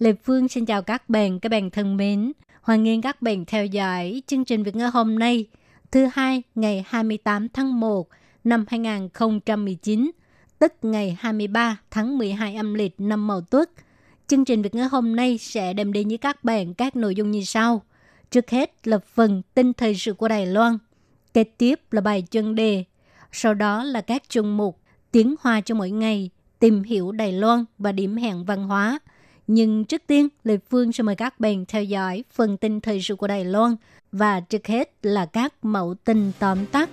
Lê Phương xin chào các bạn, các bạn thân mến. Hoan nghênh các bạn theo dõi chương trình Việt ngữ hôm nay, thứ hai ngày 28 tháng 1 năm 2019, tức ngày 23 tháng 12 âm lịch năm Mậu Tuất. Chương trình Việt ngữ hôm nay sẽ đem đến với các bạn các nội dung như sau. Trước hết là phần tin thời sự của Đài Loan, kế tiếp là bài chuyên đề, sau đó là các chuyên mục tiếng hoa cho mỗi ngày, tìm hiểu Đài Loan và điểm hẹn văn hóa. Nhưng trước tiên, Lê Phương sẽ mời các bạn theo dõi phần tin thời sự của Đài Loan và trước hết là các mẫu tin tóm tắt.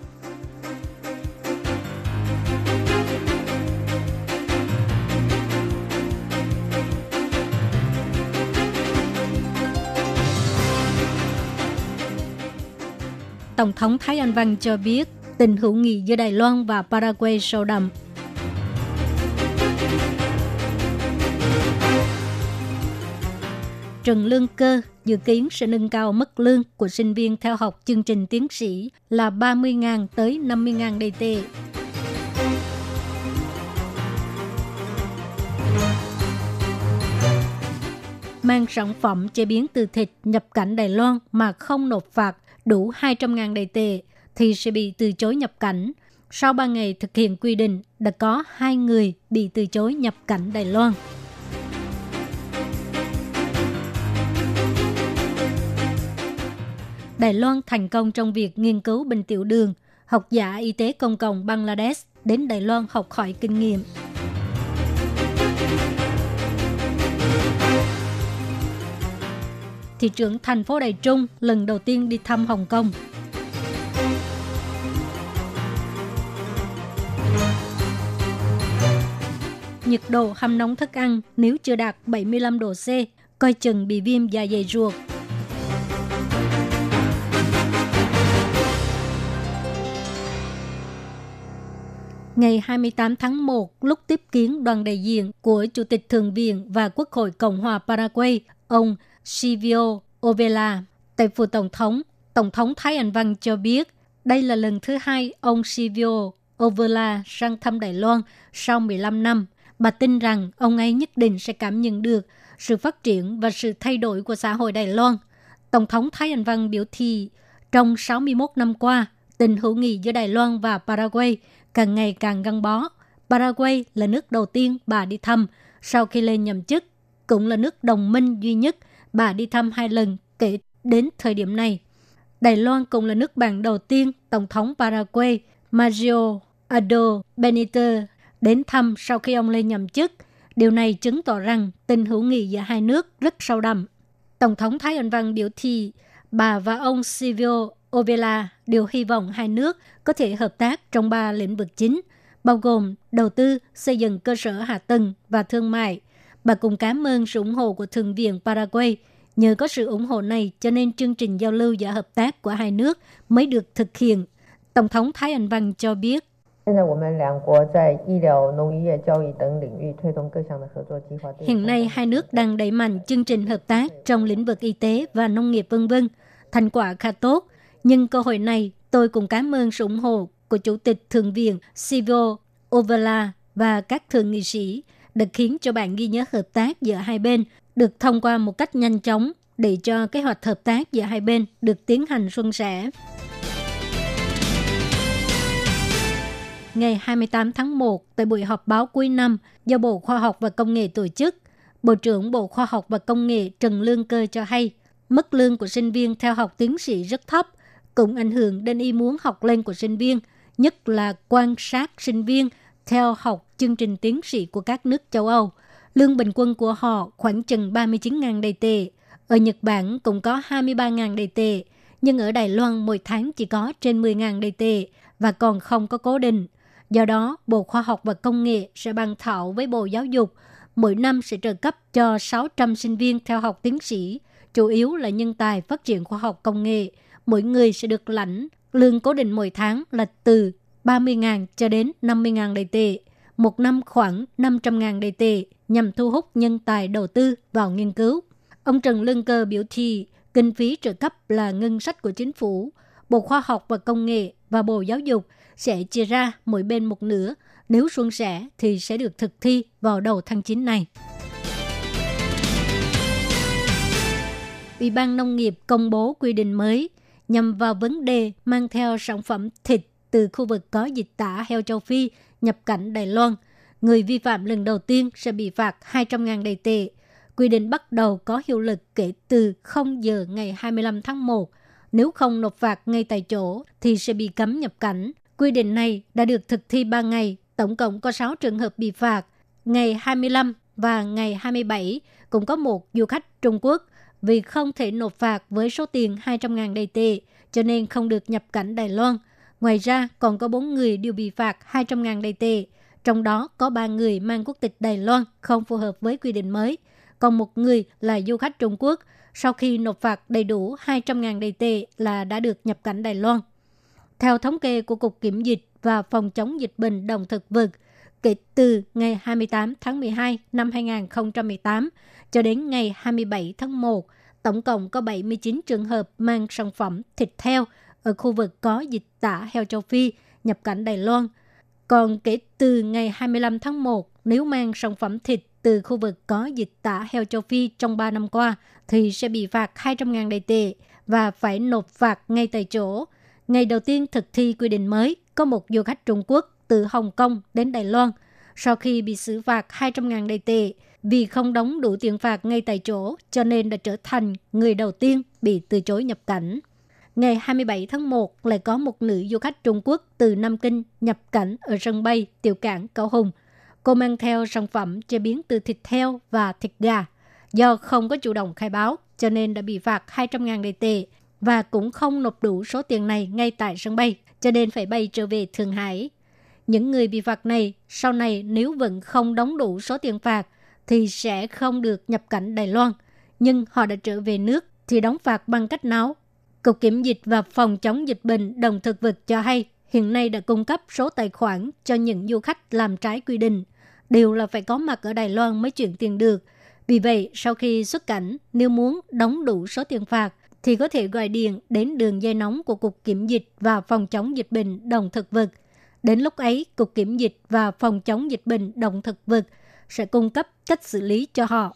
Tổng thống Thái Anh Văn cho biết tình hữu nghị giữa Đài Loan và Paraguay sâu đậm. Trần Lương Cơ dự kiến sẽ nâng cao mức lương của sinh viên theo học chương trình tiến sĩ là 30.000 tới 50.000 đầy tệ. Mang sản phẩm chế biến từ thịt nhập cảnh Đài Loan mà không nộp phạt đủ 200.000 đầy tệ thì sẽ bị từ chối nhập cảnh. Sau 3 ngày thực hiện quy định, đã có 2 người bị từ chối nhập cảnh Đài Loan. Đài Loan thành công trong việc nghiên cứu bệnh tiểu đường. Học giả y tế công cộng Bangladesh đến Đài Loan học hỏi kinh nghiệm. Thị trưởng thành phố Đài Trung lần đầu tiên đi thăm Hồng Kông. Nhiệt độ hâm nóng thức ăn nếu chưa đạt 75 độ C, coi chừng bị viêm dạ dày ruột. Ngày 28 tháng 1, lúc tiếp kiến đoàn đại diện của Chủ tịch Thượng viện và Quốc hội Cộng hòa Paraguay, ông Silvio Ovela, tại phủ Tổng thống, Tổng thống Thái Anh Văn cho biết đây là lần thứ hai ông Silvio Ovela sang thăm Đài Loan sau 15 năm. Bà tin rằng ông ấy nhất định sẽ cảm nhận được sự phát triển và sự thay đổi của xã hội Đài Loan. Tổng thống Thái Anh Văn biểu thị, trong 61 năm qua, tình hữu nghị giữa Đài Loan và Paraguay càng ngày càng gắn bó. Paraguay là nước đầu tiên bà đi thăm sau khi lên nhậm chức, cũng là nước đồng minh duy nhất bà đi thăm hai lần kể đến thời điểm này. Đài Loan cũng là nước bạn đầu tiên Tổng thống Paraguay Mario Ado Benito đến thăm sau khi ông lên nhậm chức. Điều này chứng tỏ rằng tình hữu nghị giữa hai nước rất sâu đậm. Tổng thống Thái Anh Văn biểu thị bà và ông Silvio Ovela đều hy vọng hai nước có thể hợp tác trong ba lĩnh vực chính, bao gồm đầu tư, xây dựng cơ sở hạ tầng và thương mại. Bà cũng cảm ơn sự ủng hộ của Thượng viện Paraguay. Nhờ có sự ủng hộ này cho nên chương trình giao lưu và hợp tác của hai nước mới được thực hiện. Tổng thống Thái Anh Văn cho biết, 现在我们两国在医疗、农业、教育等领域推动各项的合作计划。 Hiện nay hai nước đang đẩy mạnh chương trình hợp tác trong lĩnh vực y tế và nông nghiệp vân vân. Thành quả khá tốt, nhưng cơ hội này tôi cũng cảm ơn sự ủng hộ của Chủ tịch Thượng viện Silvio Ovela và các thượng nghị sĩ đã khiến cho bản ghi nhớ hợp tác giữa hai bên được thông qua một cách nhanh chóng để cho kế hoạch hợp tác giữa hai bên được tiến hành suôn sẻ. Ngày 28 tháng 1, tại buổi họp báo cuối năm do Bộ Khoa học và Công nghệ tổ chức, Bộ trưởng Bộ Khoa học và Công nghệ Trần Lương Cơ cho hay, mức lương của sinh viên theo học tiến sĩ rất thấp, cũng ảnh hưởng đến ý muốn học lên của sinh viên, nhất là quan sát sinh viên theo học chương trình tiến sĩ của các nước châu Âu. Lương bình quân của họ khoảng chừng 39.000 đầy tệ. Ở Nhật Bản cũng có 23.000 đầy tệ, nhưng ở Đài Loan mỗi tháng chỉ có trên 10.000 đầy tệ và còn không có cố định. Do đó, Bộ Khoa học và Công nghệ sẽ bàn thảo với Bộ Giáo dục mỗi năm sẽ trợ cấp cho 600 sinh viên theo học tiến sĩ, chủ yếu là nhân tài phát triển khoa học công nghệ. Mỗi người sẽ được lãnh lương cố định mỗi tháng là từ 30.000 cho đến 50.000 đầy tệ, một năm khoảng 500.000 đầy tệ nhằm thu hút nhân tài đầu tư vào nghiên cứu. Ông Trần Lương Cơ biểu thị kinh phí trợ cấp là ngân sách của chính phủ, Bộ Khoa học và Công nghệ và Bộ Giáo dục sẽ chia ra mỗi bên một nửa. Nếu suôn sẻ thì sẽ được thực thi vào đầu tháng 9 này. Ủy ban Nông nghiệp công bố quy định mới nhằm vào vấn đề mang theo sản phẩm thịt từ khu vực có dịch tả heo châu Phi nhập cảnh Đài Loan. Người vi phạm lần đầu tiên sẽ bị phạt 200.000 đầy tệ. Quy định bắt đầu có hiệu lực kể từ 0 giờ ngày 25 tháng 1. Nếu không nộp phạt ngay tại chỗ thì sẽ bị cấm nhập cảnh. Quy định này đã được thực thi 3 ngày, tổng cộng có 6 trường hợp bị phạt. Ngày 25 và ngày 27 cũng có một du khách Trung Quốc vì không thể nộp phạt với số tiền 200.000 đầy tệ, cho nên không được nhập cảnh Đài Loan. Ngoài ra, còn có 4 người đều bị phạt 200.000 đầy tệ, trong đó có 3 người mang quốc tịch Đài Loan không phù hợp với quy định mới. Còn một người là du khách Trung Quốc, sau khi nộp phạt đầy đủ 200.000 đầy tệ là đã được nhập cảnh Đài Loan. Theo thống kê của Cục Kiểm dịch và Phòng chống dịch bệnh động thực vật, kể từ ngày 28 tháng 12 năm 2018 cho đến ngày 27 tháng 1, tổng cộng có 79 trường hợp mang sản phẩm thịt heo ở khu vực có dịch tả heo châu Phi nhập cảnh Đài Loan. Còn kể từ ngày 25 tháng 1, nếu mang sản phẩm thịt từ khu vực có dịch tả heo châu Phi trong 3 năm qua thì sẽ bị phạt 200.000 đại tệ và phải nộp phạt ngay tại chỗ. Ngày đầu tiên thực thi quy định mới, có một du khách Trung Quốc từ Hồng Kông đến Đài Loan. Sau khi bị xử phạt 200.000 đầy tệ vì không đóng đủ tiền phạt ngay tại chỗ, cho nên đã trở thành người đầu tiên bị từ chối nhập cảnh. Ngày 27 tháng 1 lại có một nữ du khách Trung Quốc từ Nam Kinh nhập cảnh ở sân bay tiểu cảng Cao Hùng. Cô mang theo sản phẩm chế biến từ thịt heo và thịt gà. Do không có chủ động khai báo, cho nên đã bị phạt 200.000 đầy tệ và cũng không nộp đủ số tiền này ngay tại sân bay, cho nên phải bay trở về Thượng Hải. Những người bị phạt này sau này nếu vẫn không đóng đủ số tiền phạt thì sẽ không được nhập cảnh Đài Loan. Nhưng họ đã trở về nước thì đóng phạt bằng cách nào? Cục Kiểm dịch và Phòng chống dịch bệnh đồng thực vật cho hay hiện nay đã cung cấp số tài khoản cho những du khách làm trái quy định. Đều là phải có mặt ở Đài Loan mới chuyển tiền được. Vì vậy, sau khi xuất cảnh, nếu muốn đóng đủ số tiền phạt, thì có thể gọi điện đến đường dây nóng của Cục Kiểm dịch và Phòng chống dịch bệnh đồng thực vật. Đến lúc ấy, Cục Kiểm dịch và Phòng chống dịch bệnh động thực vật sẽ cung cấp cách xử lý cho họ.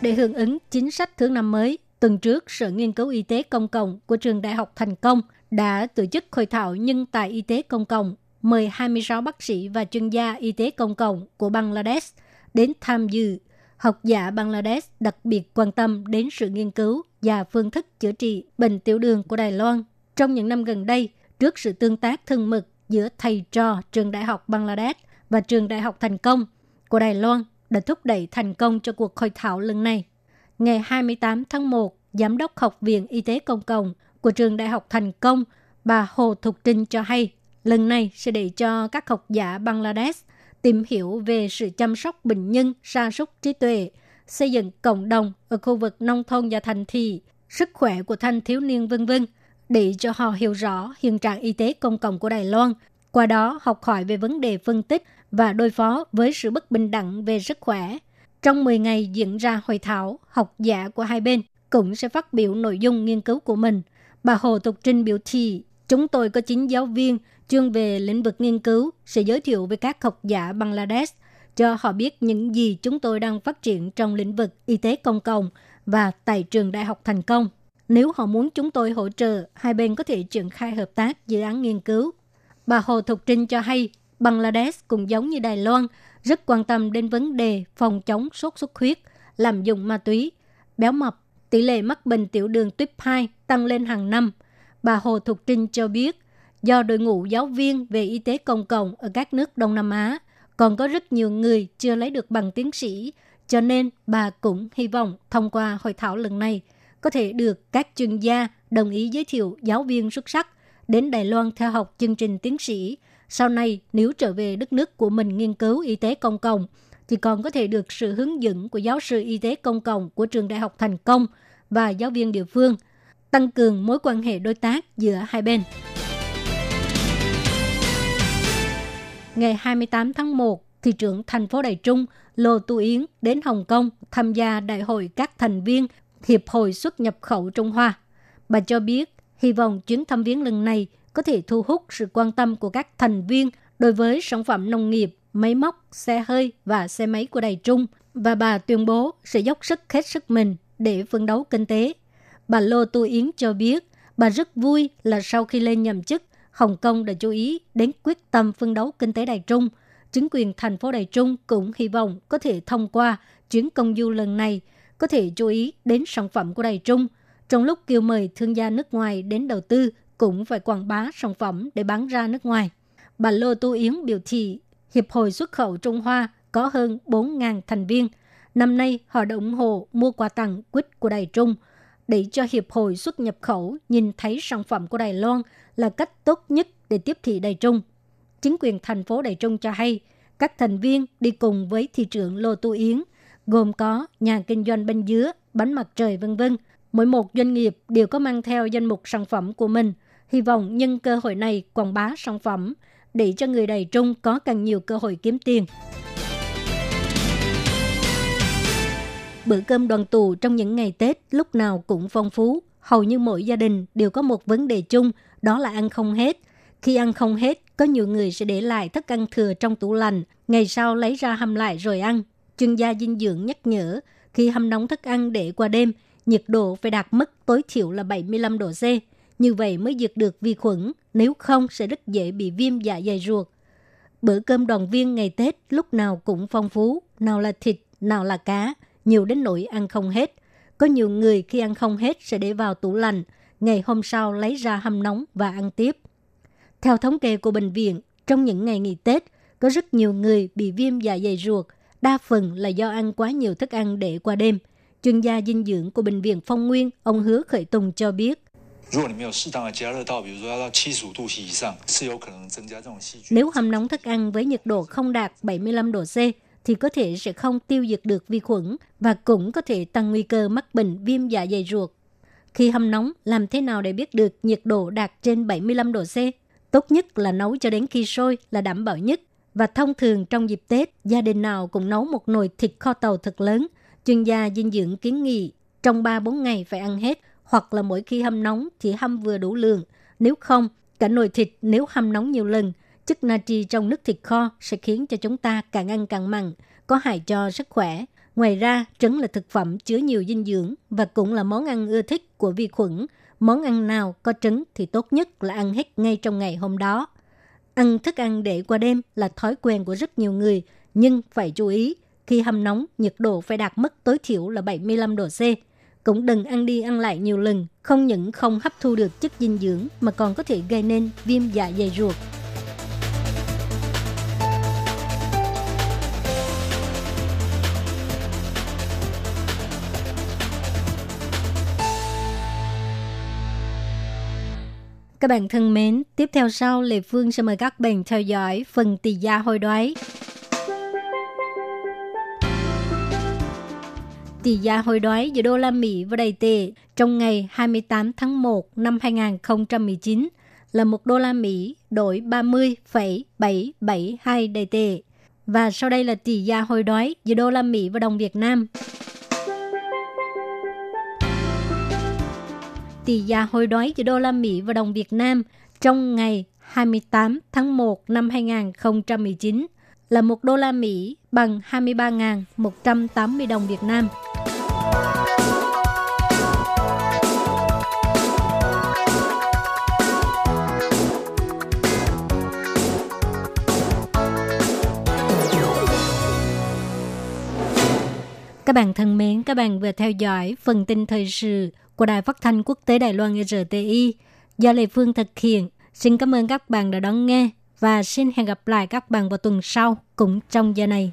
Để hưởng ứng chính sách thứ năm mới, tuần trước Sở Nghiên cứu Y tế Công cộng của Trường Đại học Thành Công đã tổ chức hội thảo nhân tài y tế công cộng, mời 26 bác sĩ và chuyên gia y tế công cộng của Bangladesh đến tham dự. Học giả Bangladesh đặc biệt quan tâm đến sự nghiên cứu và phương thức chữa trị bệnh tiểu đường của Đài Loan. Trong những năm gần đây, trước sự tương tác thân mật giữa thầy trò trường đại học Bangladesh và trường đại học thành công của Đài Loan đã thúc đẩy thành công cho cuộc hội thảo lần này. Ngày 28 tháng 1, Giám đốc Học viện Y tế Công cộng của trường đại học thành công, bà Hồ Thục Trinh cho hay, lần này sẽ để cho các học giả Bangladesh tìm hiểu về sự chăm sóc bệnh nhân sa sút trí tuệ, xây dựng cộng đồng ở khu vực nông thôn và thành thị, sức khỏe của thanh thiếu niên vân vân để cho họ hiểu rõ hiện trạng y tế công cộng của Đài Loan, qua đó học hỏi về vấn đề phân tích và đối phó với sự bất bình đẳng về sức khỏe. Trong 10 ngày diễn ra hội thảo, học giả của hai bên cũng sẽ phát biểu nội dung nghiên cứu của mình. Bà Hồ Tục Trinh biểu thị, chúng tôi có 9 giáo viên chuyên về lĩnh vực nghiên cứu sẽ giới thiệu với các học giả Bangladesh cho họ biết những gì chúng tôi đang phát triển trong lĩnh vực y tế công cộng và tại trường đại học thành công. Nếu họ muốn chúng tôi hỗ trợ, hai bên có thể triển khai hợp tác dự án nghiên cứu. Bà Hồ Thục Trinh cho hay, Bangladesh cũng giống như Đài Loan, rất quan tâm đến vấn đề phòng chống sốt xuất huyết, làm dụng ma túy, béo mập, tỷ lệ mắc bệnh tiểu đường tuyếp 2 tăng lên hàng năm. Bà Hồ Thục Trinh cho biết, do đội ngũ giáo viên về y tế công cộng ở các nước Đông Nam Á, còn có rất nhiều người chưa lấy được bằng tiến sĩ, cho nên bà cũng hy vọng thông qua hội thảo lần này – có thể được các chuyên gia đồng ý giới thiệu giáo viên xuất sắc đến Đài Loan theo học chương trình tiến sĩ, Sau này, nếu trở về đất nước của mình nghiên cứu y tế công cộng, thì còn có thể được sự hướng dẫn của giáo sư y tế công cộng của trường đại học thành công và giáo viên địa phương, tăng cường mối quan hệ đối tác giữa hai bên. Ngày 28 tháng 1, thị trưởng thành phố Đài Trung Lô Tu Yến đến Hồng Kông tham gia đại hội các thành viên Hiệp hội xuất nhập khẩu Trung Hoa. Bà cho biết hy vọng chuyến thăm viếng lần này có thể thu hút sự quan tâm của các thành viên đối với sản phẩm nông nghiệp, máy móc, xe hơi và xe máy của Đài Trung và bà tuyên bố sẽ dốc sức hết sức mình để phấn đấu kinh tế. Bà Lô Tu Yến cho biết bà rất vui là sau khi lên nhậm chức, Hồng Kông đã chú ý đến quyết tâm phấn đấu kinh tế Đài Trung. Chính quyền thành phố Đài Trung cũng hy vọng có thể thông qua chuyến công du lần này có thể chú ý đến sản phẩm của Đài Trung. Trong lúc kêu mời thương gia nước ngoài đến đầu tư cũng phải quảng bá sản phẩm để bán ra nước ngoài. Bà Lô Tu Yến biểu thị Hiệp hội xuất khẩu Trung Hoa có hơn 4.000 thành viên. Năm nay, họ đã ủng hộ mua quà tặng quýt của Đài Trung để cho Hiệp hội xuất nhập khẩu nhìn thấy sản phẩm của Đài Loan là cách tốt nhất để tiếp thị Đài Trung. Chính quyền thành phố Đài Trung cho hay, các thành viên đi cùng với thị trưởng Lô Tu Yến, gồm có nhà kinh doanh bên dứa, bánh mặt trời vân vân. Mỗi một doanh nghiệp đều có mang theo danh mục sản phẩm của mình – hy vọng nhân cơ hội này quảng bá sản phẩm để cho người đầy Trung có càng nhiều cơ hội kiếm tiền. Bữa cơm đoàn tụ trong những ngày Tết lúc nào cũng phong phú. Hầu như mỗi gia đình đều có một vấn đề chung, đó là ăn không hết. Khi ăn không hết, có nhiều người sẽ để lại thức ăn thừa trong tủ lạnh, ngày sau lấy ra hầm lại rồi ăn. Chuyên gia dinh dưỡng nhắc nhở, khi hâm nóng thức ăn để qua đêm, nhiệt độ phải đạt mức tối thiểu là 75 độ C như vậy mới diệt được vi khuẩn, nếu không sẽ rất dễ bị viêm dạ dày ruột. Bữa cơm đoàn viên ngày Tết lúc nào cũng phong phú, nào là thịt, nào là cá, nhiều đến nỗi ăn không hết. Có nhiều người khi ăn không hết sẽ để vào tủ lạnh, ngày hôm sau lấy ra hâm nóng và ăn tiếp. Theo thống kê của bệnh viện, trong những ngày nghỉ Tết, có rất nhiều người bị viêm dạ dày ruột, đa phần là do ăn quá nhiều thức ăn để qua đêm. Chuyên gia dinh dưỡng của Bệnh viện Phong Nguyên, ông Hứa Khởi Tùng cho biết, nếu hâm nóng thức ăn với nhiệt độ không đạt 75 độ C, thì có thể sẽ không tiêu diệt được vi khuẩn và cũng có thể tăng nguy cơ mắc bệnh viêm dạ dày ruột. Khi hâm nóng, làm thế nào để biết được nhiệt độ đạt trên 75 độ C? Tốt nhất là nấu cho đến khi sôi là đảm bảo nhất. Và thông thường trong dịp Tết, gia đình nào cũng nấu một nồi thịt kho tàu thật lớn. Chuyên gia dinh dưỡng kiến nghị trong 3-4 ngày phải ăn hết hoặc là mỗi khi hâm nóng chỉ hâm vừa đủ lượng. Nếu không, cả nồi thịt nếu hâm nóng nhiều lần, chất natri trong nước thịt kho sẽ khiến cho chúng ta càng ăn càng mặn, có hại cho sức khỏe. Ngoài ra, trứng là thực phẩm chứa nhiều dinh dưỡng và cũng là món ăn ưa thích của vi khuẩn. Món ăn nào có trứng thì tốt nhất là ăn hết ngay trong ngày hôm đó. Ăn thức ăn để qua đêm là thói quen của rất nhiều người, nhưng phải chú ý, khi hâm nóng, nhiệt độ phải đạt mức tối thiểu là 75 độ C cũng đừng ăn đi ăn lại nhiều lần, không những không hấp thu được chất dinh dưỡng mà còn có thể gây nên viêm dạ dày ruột. Các bạn thân mến, tiếp theo sau Lê Phương sẽ mời các bạn theo dõi phần tỷ giá hồi đoái. tỷ giá hồi đoái giữa đô la Mỹ và đầy tệ trong ngày 28 tháng 1 năm 2019 là một đô la Mỹ đổi 30,772 đầy tệ. Và sau đây là tỷ giá hồi đoái giữa đô la Mỹ và đồng Việt Nam. Tỷ giá hồi đoái giữa đô la Mỹ và đồng Việt Nam trong ngày 28 tháng 1 năm 2019 là một đô la Mỹ bằng 23.180 đồng Việt Nam. Các bạn thân mến, các bạn vừa theo dõi phần tin thời sự của Đài Phát thanh Quốc tế Đài Loan RTI do Lê Phương thực hiện. Xin cảm ơn các bạn đã đón nghe và xin hẹn gặp lại các bạn vào tuần sau cũng trong giờ này.